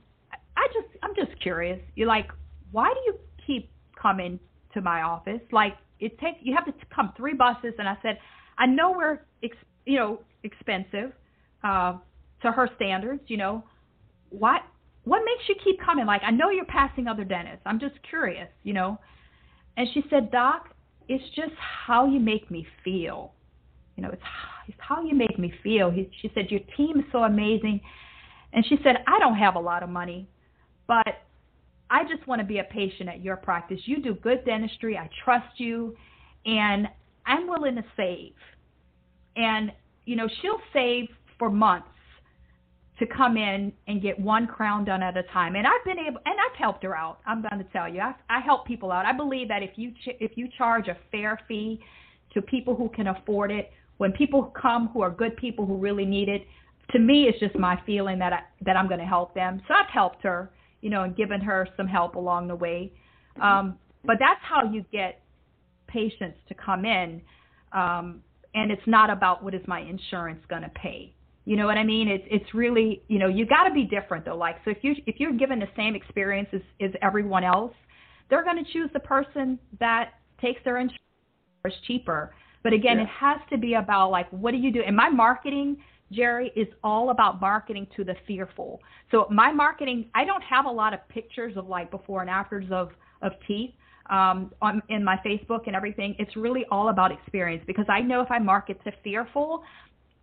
I just, I'm just curious. You're like, why do you keep coming to my office? Like, it takes, you have to come three buses. And I said, I know we're, ex- you know, expensive uh, to her standards. You know, why, what makes you keep coming? Like, I know you're passing other dentists. I'm just curious, you know. And she said, Doc, it's just how you make me feel. You know, it's, it's how you make me feel. He, she said, Your team is so amazing. And she said, I don't have a lot of money, but I just want to be a patient at your practice. You do good dentistry. I trust you. And I'm willing to save. And, you know, she'll save for months to come in and get one crown done at a time. And I've been able, and I've helped her out. I'm going to tell you, I, I help people out. I believe that if you ch- if you charge a fair fee to people who can afford it, when people come who are good people who really need it, to me, it's just my feeling that I, that I'm going to help them. So I've helped her, you know, and given her some help along the way. Um, but that's how you get patients to come in. Um, and it's not about what is my insurance going to pay you know what I mean? It's it's really you know you got to be different though. Like so if you if you're given the same experience as, as everyone else, they're going to choose the person that takes their insurance is cheaper. But again, yeah. it has to be about like what do you do? And my marketing, Jerry, is all about marketing to the fearful. So my marketing, I don't have a lot of pictures of like before and afters of of teeth um, on in my Facebook and everything. It's really all about experience because I know if I market to fearful,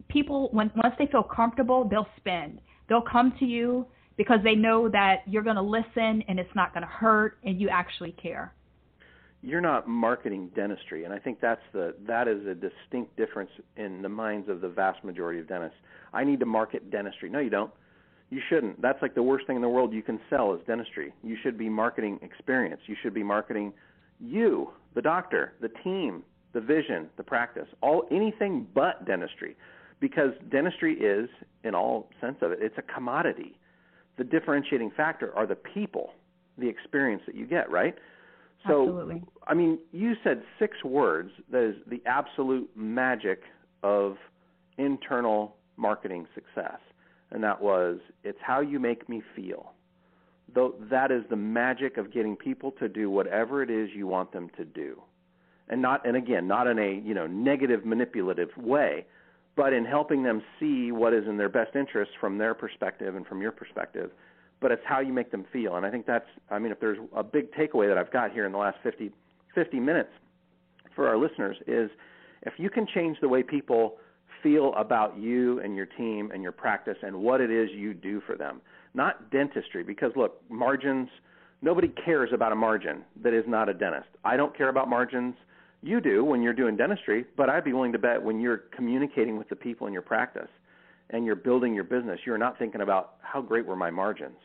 people when once they feel comfortable, they'll spend. They'll come to you because they know that you're going to listen and it's not going to hurt and you actually care. You're not marketing dentistry, and I think that's the that is a distinct difference in the minds of the vast majority of dentists. I need to market dentistry. No, you don't. You shouldn't. That's like the worst thing in the world you can sell is dentistry. You should be marketing experience. You should be marketing you, the doctor, the team, the vision, the practice, all anything but dentistry because dentistry is, in all sense of it, it's a commodity. The differentiating factor are the people, the experience that you get, right? So, Absolutely. I mean, you said six words that is the absolute magic of internal marketing success, and that was it's how you make me feel. Though that is the magic of getting people to do whatever it is you want them to do, and not and again not in a you know negative manipulative way, but in helping them see what is in their best interest from their perspective and from your perspective. But it's how you make them feel, and I think that's. I mean, if there's a big takeaway that I've got here in the last 50, 50 minutes for our listeners is, if you can change the way people feel about you and your team and your practice and what it is you do for them, not dentistry, because look, margins. Nobody cares about a margin that is not a dentist. I don't care about margins you do when you're doing dentistry, but I'd be willing to bet when you're communicating with the people in your practice and you're building your business, you're not thinking about how great were my margins.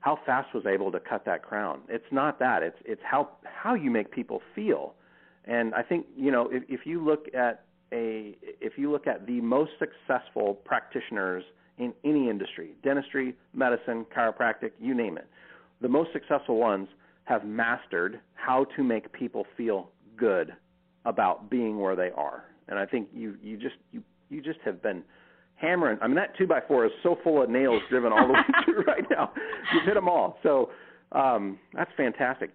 How fast was I able to cut that crown? It's not that. It's it's how how you make people feel. And I think, you know, if if you look at a if you look at the most successful practitioners in any industry, dentistry, medicine, chiropractic, you name it. The most successful ones have mastered how to make people feel good about being where they are. And I think you you just you you just have been hammering. I mean that two by four is so full of nails driven all the <laughs> way through right now. You've hit them all. So um, that's fantastic.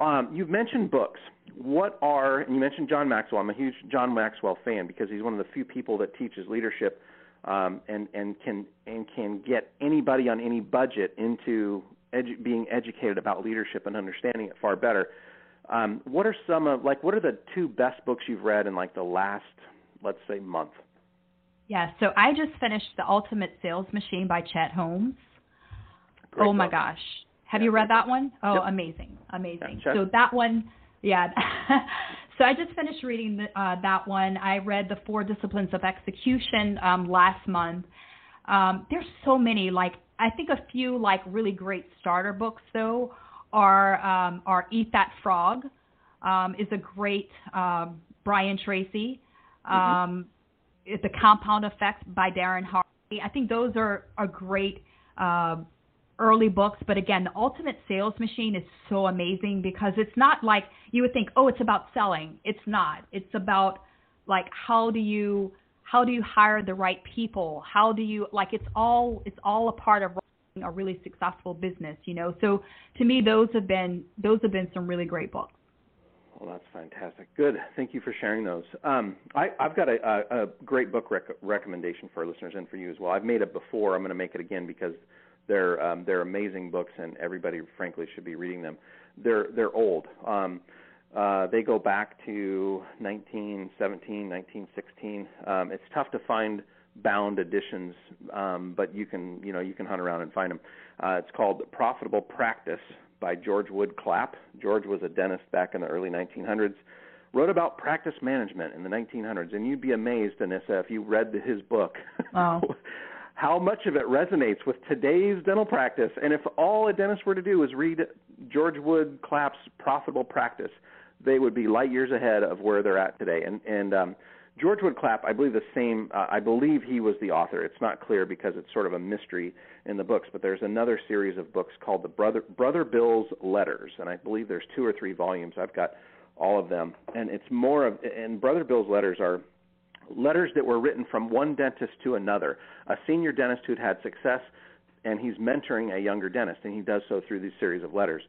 Um, you've mentioned books. What are and you mentioned John Maxwell? I'm a huge John Maxwell fan because he's one of the few people that teaches leadership um, and and can and can get anybody on any budget into edu- being educated about leadership and understanding it far better. Um, what are some of like what are the two best books you've read in like the last let's say month? Yeah, so I just finished The Ultimate Sales Machine by Chet Holmes. Great oh my gosh. Have Yeah, you read that one? Oh, Yep. amazing. Amazing. Yeah, so that one, yeah. <laughs> so I just finished reading the, uh, that one. I read The Four Disciplines of Execution um, last month. Um, there's so many like I think a few like really great starter books though are um, are Eat That Frog um, is a great um, Brian Tracy. Um, it- the Compound Effect by Darren Hardy. I think those are are great uh, early books. But again, the Ultimate Sales Machine is so amazing because it's not like you would think, oh, it's about selling. It's not. It's about like how do you how do you hire the right people? How do you like it's all it's all a part of a really successful business, you know. So to me, those have been those have been some really great books. Well, that's fantastic. Good. Thank you for sharing those. Um, I, I've got a, a, a great book rec- recommendation for our listeners and for you as well. I've made it before. I'm going to make it again because they're um, they're amazing books and everybody, frankly, should be reading them. They're they're old. Um, uh, they go back to 1917, 1916. Um, it's tough to find bound editions, um, but you can you know you can hunt around and find them. Uh, it's called Profitable Practice by George Wood Clapp. George was a dentist back in the early 1900s. Wrote about practice management in the 1900s, and you'd be amazed, Anissa, if you read his book, Wow. <laughs> how much of it resonates with today's dental practice. And if all a dentist were to do was read George Wood Clapp's Profitable Practice, they would be light years ahead of where they're at today. And and um, George Wood Clapp, I believe the same. Uh, I believe he was the author. It's not clear because it's sort of a mystery in the books. But there's another series of books called the Brother Brother Bill's Letters, and I believe there's two or three volumes. I've got all of them, and it's more of. And Brother Bill's letters are letters that were written from one dentist to another. A senior dentist who'd had success, and he's mentoring a younger dentist, and he does so through these series of letters.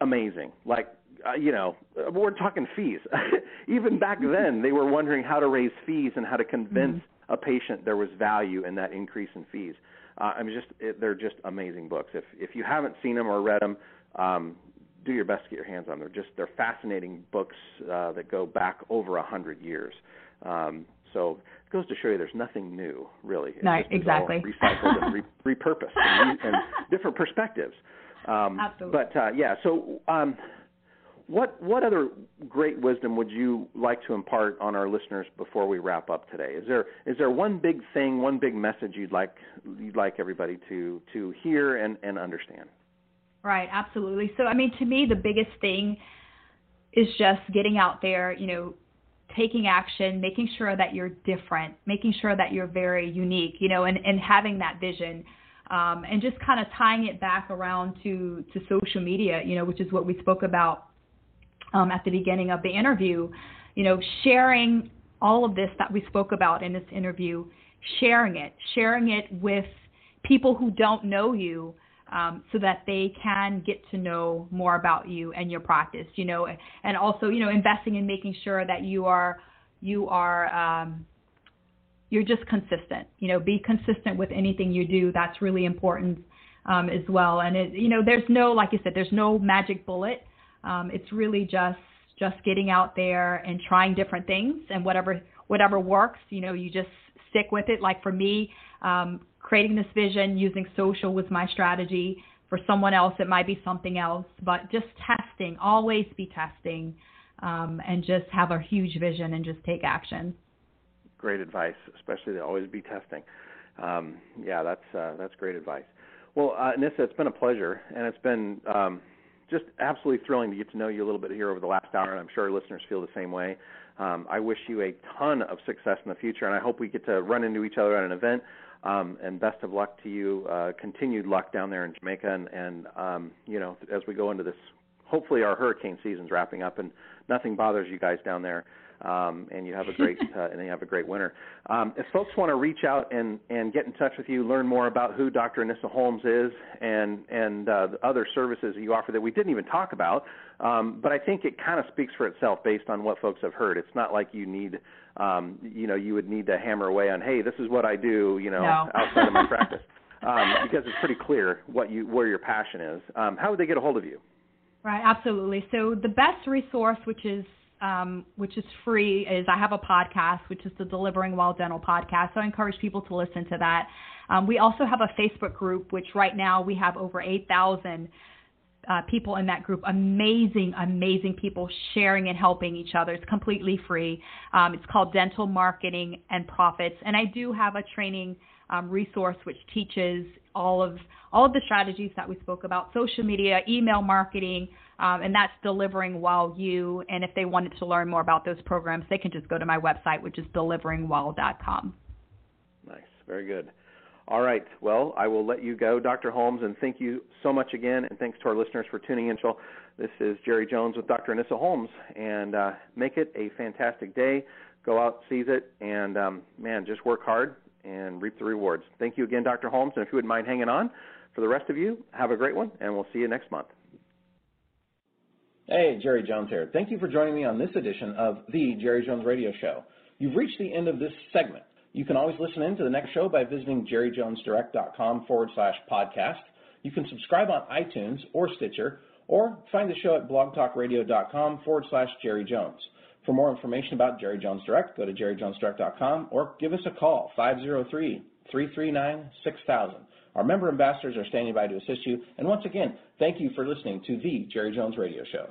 Amazing. Like, uh, you know, uh, we're talking fees. <laughs> Even back then, they were wondering how to raise fees and how to convince a patient there was value in that increase in fees. Uh, I'm just, it, they're just amazing books. If if you haven't seen them or read them, um, do your best to get your hands on them. They're just they're fascinating books uh, that go back over a hundred years. Um, so it goes to show you there's nothing new, really. It No, just is all exactly. recycled and re- <laughs> repurposed and, re- and different perspectives. Um, Absolutely. But uh, yeah, so um, what what other great wisdom would you like to impart on our listeners before we wrap up today? Is there is there one big thing, one big message you'd like you'd like everybody to to hear and, and understand? Right, absolutely. So, I mean, to me, the biggest thing is just getting out there, you know, taking action, making sure that you're different, making sure that you're very unique, you know, and, and having that vision. Um, and just kind of tying it back around to, to social media, you know, which is what we spoke about um, at the beginning of the interview, you know, sharing all of this that we spoke about in this interview, sharing it, sharing it with people who don't know you, um, so that they can get to know more about you and your practice, you know, and also, you know, investing in making sure that you are you are um, you're just consistent. You know, be consistent with anything you do. That's really important um, as well. And it, you know, there's no, like you said, there's no magic bullet. Um, it's really just just getting out there and trying different things and whatever whatever works. You know, you just stick with it. Like for me, um, creating this vision using social was my strategy. For someone else, it might be something else. But just testing, always be testing, um, and just have a huge vision and just take action great advice, especially to always be testing. Um, yeah, that's uh, that's great advice. Well, uh, Nissa, it's been a pleasure, and it's been um, just absolutely thrilling to get to know you a little bit here over the last hour, and I'm sure our listeners feel the same way. Um, I wish you a ton of success in the future, and I hope we get to run into each other at an event. Um, and best of luck to you. Uh, continued luck down there in Jamaica, and, and um, you know, as we go into this, hopefully our hurricane season's wrapping up, and nothing bothers you guys down there um, and you have a <laughs> great uh, and you have a great winter. Um, if folks want to reach out and and get in touch with you, learn more about who Dr. Anissa Holmes is and and uh, the other services that you offer that we didn't even talk about, um, but I think it kind of speaks for itself based on what folks have heard. It's not like you need um, you know you would need to hammer away on hey this is what I do you know no. <laughs> outside of my practice. Um, because it's pretty clear what you where your passion is. Um, how would they get a hold of you? Right, absolutely. So the best resource, which is um, which is free, is I have a podcast, which is the Delivering WOW Dental podcast. So I encourage people to listen to that. Um, we also have a Facebook group, which right now we have over 8,000 uh, people in that group. Amazing, amazing people sharing and helping each other. It's completely free. Um, it's called Dental Marketing and Profits. And I do have a training um, resource which teaches all of all of the strategies that we spoke about: social media, email marketing, um, and that's Delivering WOW U. And if they wanted to learn more about those programs, they can just go to my website, which is deliveringwow.com. Nice, very good. All right. Well, I will let you go, Dr. Holmes, and thank you so much again, and thanks to our listeners for tuning in. This is Jerry Jones with Dr. Anissa Holmes, and uh, make it a fantastic day. Go out, seize it, and um, man, just work hard and reap the rewards. Thank you again, Dr. Holmes, and if you wouldn't mind hanging on, for the rest of you, have a great one, and we'll see you next month. Hey, Jerry Jones here. Thank you for joining me on this edition of the Jerry Jones Radio Show. You've reached the end of this segment. You can always listen in to the next show by visiting jerryjonesdirect.com forward slash podcast. You can subscribe on iTunes or Stitcher, or find the show at blogtalkradio.com forward slash Jerry Jones. For more information about Jerry Jones Direct, go to jerryjonesdirect.com or give us a call, 503 339 6000. Our member ambassadors are standing by to assist you. And once again, thank you for listening to the Jerry Jones Radio Show.